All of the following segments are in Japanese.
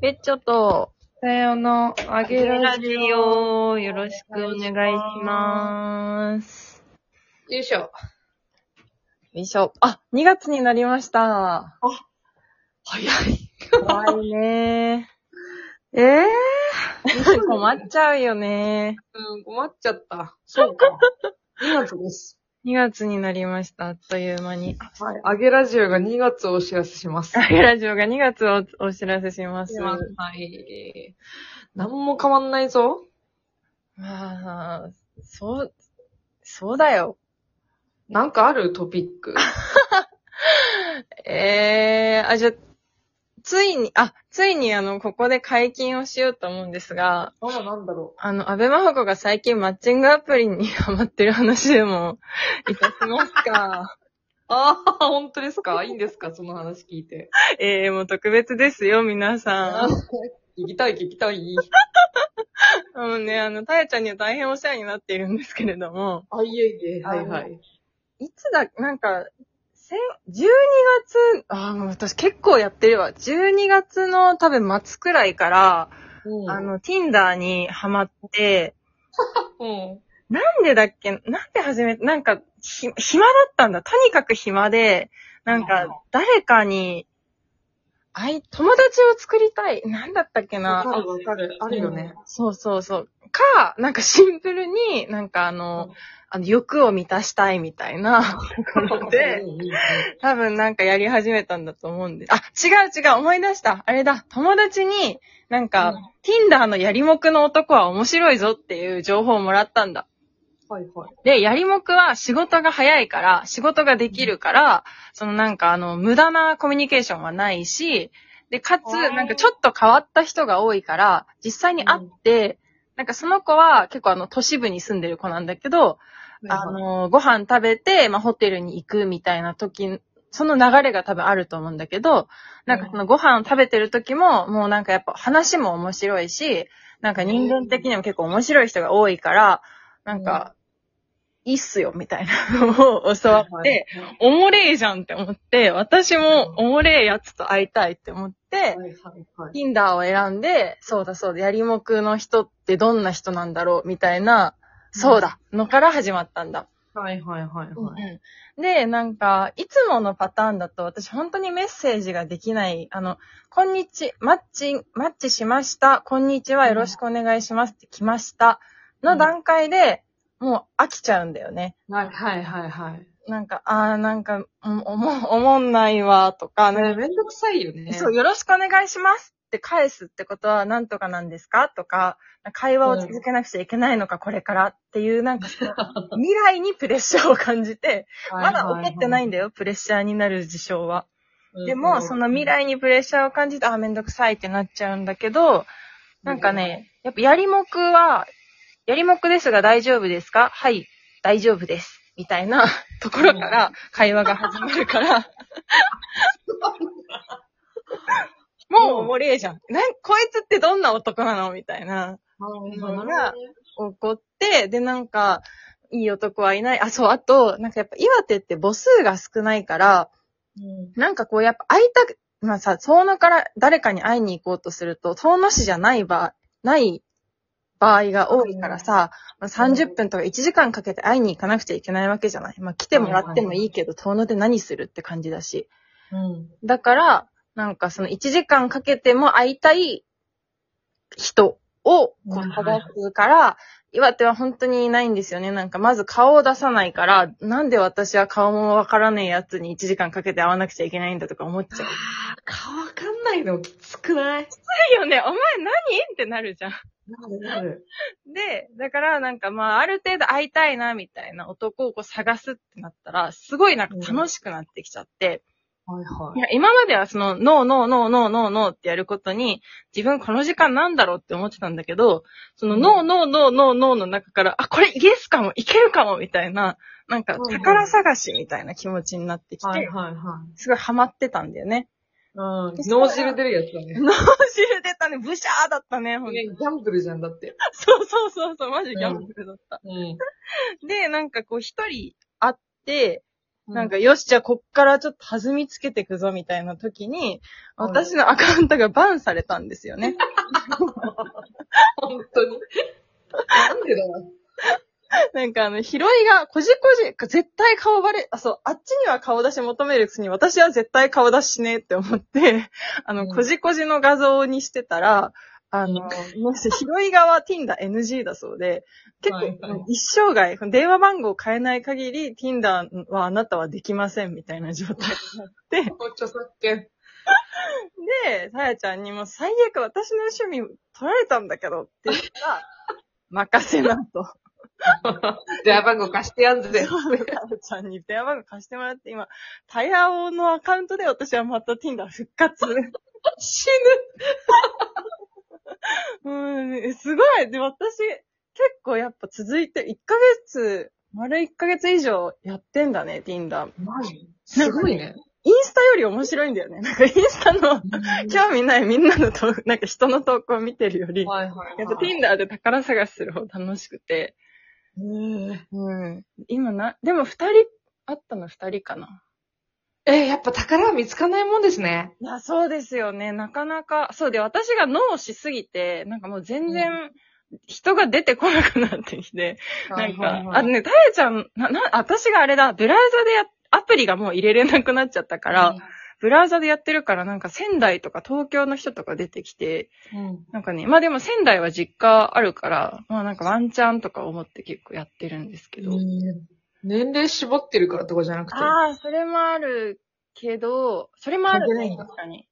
ペッチョと、さよの、あげララジジオ。オ、よろしくお願いします。よいしょ。よいしょ。あ、2月になりました。早い。怖いねえ えー。困っちゃうよね。うん、困っちゃった。そうか。2月です。2月になりました。あっという間に。はい。あげラジオが2月をお知らせします。あげラジオが2月をお知らせします。はい。なんも変わんないぞ。まあ、そう、そうだよ。なんかあるトピック。えー、あ、じゃあ、ついに、あ、ついにあの、ここで解禁をしようと思うんですが、あら、なんだろあの、安倍真帆子が最近マッチングアプリにハマってる話でも、いたしますか？う。ああ、本当ですか？いいんですか？その話聞いて。えー、もう特別ですよ、皆さん。聞きたい、聞きたい。あのね、あの、たやちゃんには大変お世話になっているんですけれども、あ、いえいえ、はいはい。いつだ、なんか、せん12月、あー、もう私結構やってるわ。12月の多分末くらいから、うんあ、の、Tinder にハマって、うん。なんでだっけなんで始め、なんか、ひ、暇だったんだ。とにかく暇で、なんか、誰かに、あい、友達を作りたい。なんだったっけな。わかるわかる。あるよね。そうそうそう。か、なんかシンプルに、なんかあの、うんあの、欲を満たしたいみたいなところで、多分なんかやり始めたんだと思うんで。あ、違う違う、思い出した。あれだ、友達に、なんか、うん Tinder のやりもくの男は面白いぞっていう情報をもらったんだ。はいはい。で、やりもくは仕事が早いから、仕事ができるから、そのなんかあの、無駄なコミュニケーションはないし、で、かつ、なんかちょっと変わった人が多いから、実際に会って、なんかその子は結構あの、都市部に住んでる子なんだけど、あの、ご飯食べて、まあ、ホテルに行くみたいな時、その流れが多分あると思うんだけど、なんかそのご飯を食べてる時も、もうなんかやっぱ話も面白いし、なんか人間的にも結構面白い人が多いから、なんか、いいっすよ、みたいな のを教わって、おもれえじゃんって思って、私もおもれえやつと会いたいって思って。Tinder を選んで、そうだそうだ、やりもくの人ってどんな人なんだろう、みたいな、そうだ、のから始まったんだ。はいはいはいはい。で、なんか、いつものパターンだと、私本当にメッセージができない、あの、こんにち、マッチ、マッチしました、こんにちは、よろしくお願いしますって来ました、の段階で、もう飽きちゃうんだよね。はいはいはいはい。なんか、あーなんか、うんおも、おもんないわ、とか、ねめんどくさいよね。そう、よろしくお願いしますって返すってことは何とかなんですかとか、会話を続けなくちゃいけないのか、これからっていう、なんか 未来にプレッシャーを感じて、まだ起こってないんだよ。よ、プレッシャーになる事象は。うんでも、その未来にプレッシャーを感じて、あ、めんどくさいってなっちゃうんだけど、なんかね、やっぱやりもくは、やりもくですが大丈夫ですか？はい、大丈夫です。みたいな ところから会話が始まるから、もうおもれえじゃん。なん、こいつってどんな男なの？みたいな。はいのが怒って、で、なんか、いい男はいない。あ、そう、あと、なんかやっぱ岩手って母数が少ないから、うんなんかこうやっぱ会いたく、まあさ、遠野から誰かに会いに行こうとすると、遠野市じゃない場、ない場合が多いからさ、まあ、30分とか1時間かけて会いに行かなくちゃいけないわけじゃない。まあ来てもらってもいいけど、遠野で何するって感じだし。うん。だから、なんかその1時間かけても会いたい人をこう探すから、岩手は本当にいないんですよね。なんかまず顔を出さないから、なんで私は顔もわからねえやつに1時間かけて会わなくちゃいけないんだとか思っちゃう。顔わかんないのきつくない？いいよね、お前何？ってなるじゃん。なるなる。で、だからなんかまあある程度会いたいなみたいな男をこう探すってなったら、すごいなんか楽しくなってきちゃって、はいはいや、今まではその、ノーノーノーノーノーノーってやることに、自分この時間なんだろうって思ってたんだけど、その、うんノーノーノーノーノーの中から、あ、これイエスかも、いけるかも、みたいな、なんか宝探しみたいな気持ちになってきて、はいはいはい。すごいハマってたんだよね。うん。脳汁出るやつだね。脳汁出たね、ブシャーだったね、ほんとギャンブルじゃんだって。そうそうそうそう、マジギャンブルだった。うん。で、なんかこう一人会って、なんか、よし、じゃあこっからちょっと弾みつけていくぞみたいな時に、うん私のアカウントがバンされたんですよね。本当に。なんでだよ。なんかあの、拾いが、こじこじ、絶対顔バレ、あ、そう、あっちには顔出し求めるくせに、私は絶対顔出ししねえって思って、あの、うんこじこじの画像にしてたら、あの、もし拾い側 Tinder NG だそうで、結構、一生涯、電話番号を変えない限り、Tinder はあなたはできませんみたいな状態になって、著作権。で、さやちゃんにも最悪私の趣味取られたんだけどって言ったら、任せなと。電話番号貸してやんぜ。さやちゃんに電話番号貸してもらって、今、タイヤオのアカウントで私はまた Tinder 復活。死うん、すごい。で、私、結構やっぱ続いて、1ヶ月、丸1ヶ月以上やってんだね、Tinder。ぬ。マジ？すごいね。インスタより面白いんだよね。なんかインスタの興味ないみんなのと、なんか人の投稿を見てるより、はいはいやっぱ Tinder で宝探しする方楽しくて。ねうん。今な、でも二人、あったの二人かな。え、やっぱ宝は見つかんないもんですね。いや、そうですよね。なかなか、そうで、私が脳しすぎて、なんかもう全然、人が出てこなくなってきて、なんか、あのね、たやちゃん、な、な、私があれだ、ブラウザでや、アプリがもう入れれなくなっちゃったから、ブラウザでやってるからなんか仙台とか東京の人とか出てきて、うん。なんかね、まあでも仙台は実家あるから、まあなんかワンチャンとか思って結構やってるんですけど。年齢絞ってるからとかじゃなくて。ああ、それもあるけど、それもあるね、確かに。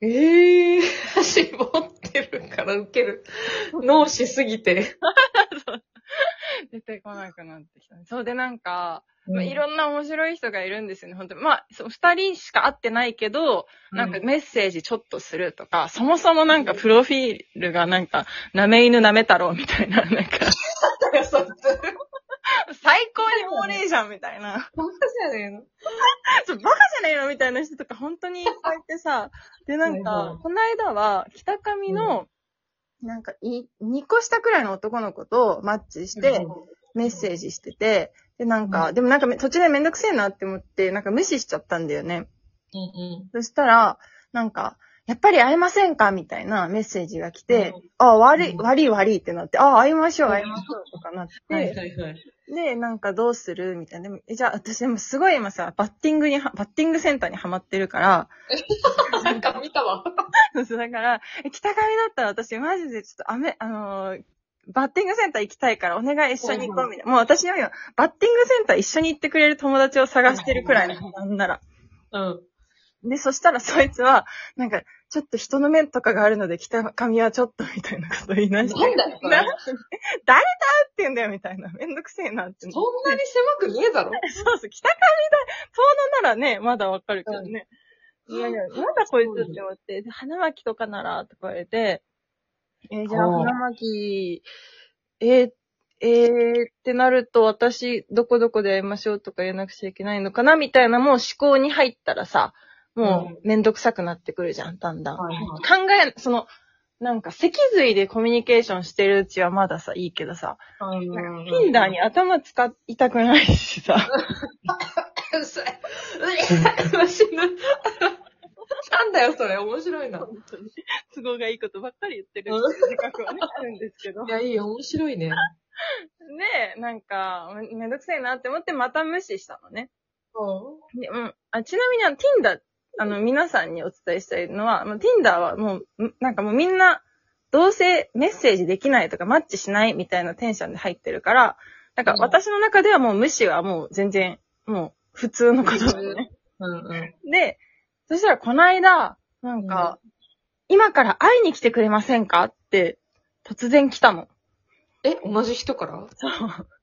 ええー、絞ってるからウケる。脳しすぎて。出てこなくなってきたね。そうでなんか、まあ、うん。いろんな面白い人がいるんですよね、本当に。まあ、そう二人しか会ってないけど、なんかメッセージちょっとするとか、そもそもなんかプロフィールがなんか、なめ犬なめ太郎みたいな、なんか、最高に亡霊じゃんみたいな。バカじゃねえの？そうバカじゃねえのみたいな人とか本当にいっぱいいてさ、で、なんはいかは、この間は、北上の、なんか、い、2個下くらいの男の子とマッチして、メッセージしてて、で、なんか、うんでもなんかめ途中でめんどくせえなって思って、なんか無視しちゃったんだよね。うんそしたら、なんか、やっぱり会えませんかみたいなメッセージが来て、うんあ、悪い、うん悪い悪いってなって、あ、会いましょう、うん会いましょうとかなって、はいはいはい。で、なんかどうするみたいな。でもえじゃあ、私でもすごい今さ、バッティングには、バッティングセンターにハマってるから、なんか見たわ。そうだから、え北上だったら私マジでちょっと、あめ、あのーバッティングセンター行きたいからお願い一緒に行こうみたいな。もう私の今、バッティングセンター一緒に行ってくれる友達を探してるくらいの、なんなら。うん。で、そしたらそいつは、なんか、ちょっと人の目とかがあるので、北上はちょっと、みたいなこと言い出して。なんだよそ 誰と会うって言うんだよ、みたいな。めんどくせえなって。そんなに狭くねえだろ。そうそう、北上だ、遠野ならね、まだわかるけどね。いやいや、なんだこいつって思って、で花巻とかなら、とか言われて、えーじゃああー花巻、えー、えー、ってなると私、どこどこで会いましょうとか言わなくちゃいけないのかなみたいなもう思考に入ったらさ、もうめんどくさくなってくるじゃん、だんだん。はいはい考え、その、なんか脊髄でコミュニケーションしてるうちはまださ、いいけどさ、うん。Tinder に頭使いたくないしさ、うっさい。なんだよ、それ。面白いな。本当に都合がいいことばっかり言ってるうん自覚はね、あるんですけど。いや、いいよ、面白いね。で、なんか、めめんどくせえなって思ってまた無視したのね。でうん、あちなみにあの Tinder、あの、皆さんにお伝えしたいのは、もう Tinder はもう、んなんかもうみんな、どうせメッセージできないとかマッチしないみたいなテンションで入ってるから、なんかうん私の中ではもう無視はもう全然、もう普通のことだよね。うんうん。で、そしたらこの間、なんか、今から会いに来てくれませんかって、突然来たの。え、同じ人から？そう。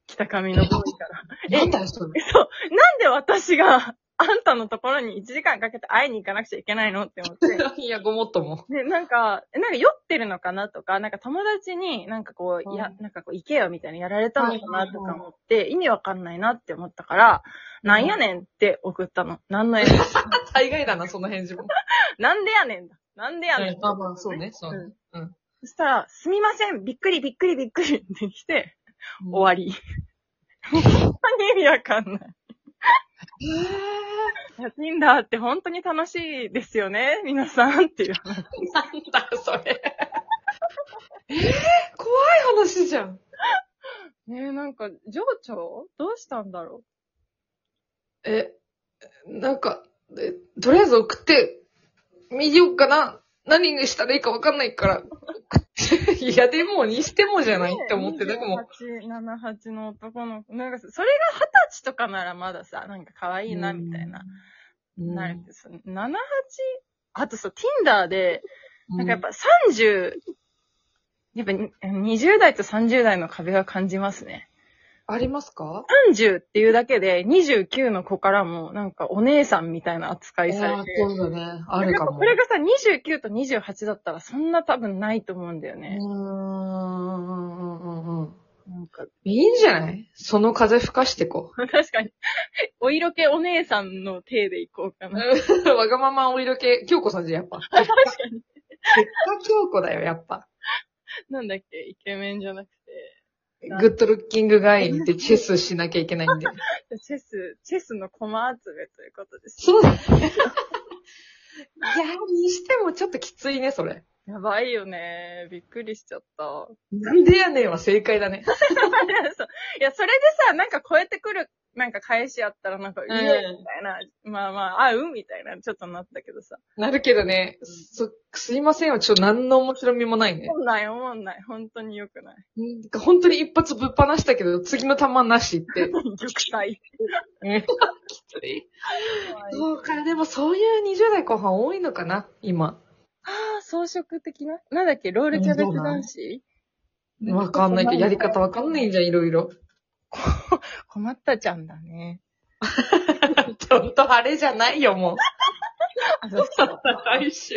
北上のボーイから。え なんだよ、それ。そう。なんで私があんたのところに1時間かけて会いに行かなくちゃいけないのって思って。いや、ごもっとも。で、なんか、えなんか酔ってるのかなとか、なんか友達になんかこう、うんいや、なんかこう、行けよみたいなやられたのかなとか思って、意味わかんないなって思ったから、なんやねんって送ったの。なんのやねん。大概だな、その返事も。なんでやねんだ。なんでやねん。まあまあ、そうね、そうね。うん。そしたら、すみません、びっくりびっくりびっくりって来て、終わり。本当に意味わかんない。いや Tinder って本当に楽しいですよね、皆さんっていう話。なんだよ、それ。えー、怖い話じゃん。ねえ、なんか、情緒どうしたんだろえ、なんか、えとりあえず送ってみようかな。何にしたらいいかわかんないから。いや、でも、にしてもじゃうないって思って、でも、28、78の男の子。なんか、それが二十歳とかならまださ、なんか可愛いな、みたいな。うん。なるけどさ、78? あとさ、Tinder で、なんかやっぱ30、やっぱに20代と30代の壁が感じますね。ありますか？30っていうだけで29の子からもなんかお姉さんみたいな扱いされあて。そうだね。あるかも。これがさ、29と28だったらそんな多分ないと思うんだよね。うーんうんうんうん。なんか、いいんじゃない？その風吹かしてこ 確かに。お色気お姉さんの体でいこうかな。う。わがままお色気、京子さんじゃん、やっぱ。確かに。結果京子だよ、やっぱ。なんだっけ、イケメンじゃなくて。グッドルッキングガイでチェスしなきゃいけないんで。チェス、チェスの駒集めということです。そうだね。いや、にしてもちょっときついね、それ。やばいよね。びっくりしちゃった。なんでやねんは正解だね。いや、それでさ、なんか超えてくる、なんか返しあったら、なんか、うえ、みたいな、まあまあ、あ、うんみたいな、ちょっとなったけどさ。なるけどね、そ、すいませんはちょっと何の面白みもないね。思んない、思んない。本当に良くない。うん本当に一発ぶっ放したけど、次の弾なしって。玉砕。きつい。そうか、でもそういう20代後半多いのかな、今。ああ、装飾的な？なんだっけ、ロールキャベツ男子？わかんないけど、やり方わかんないんじゃん、いろいろ。困ったちゃんだね。ちょっとあれじゃないよ、もう。あ、そうそう。来週。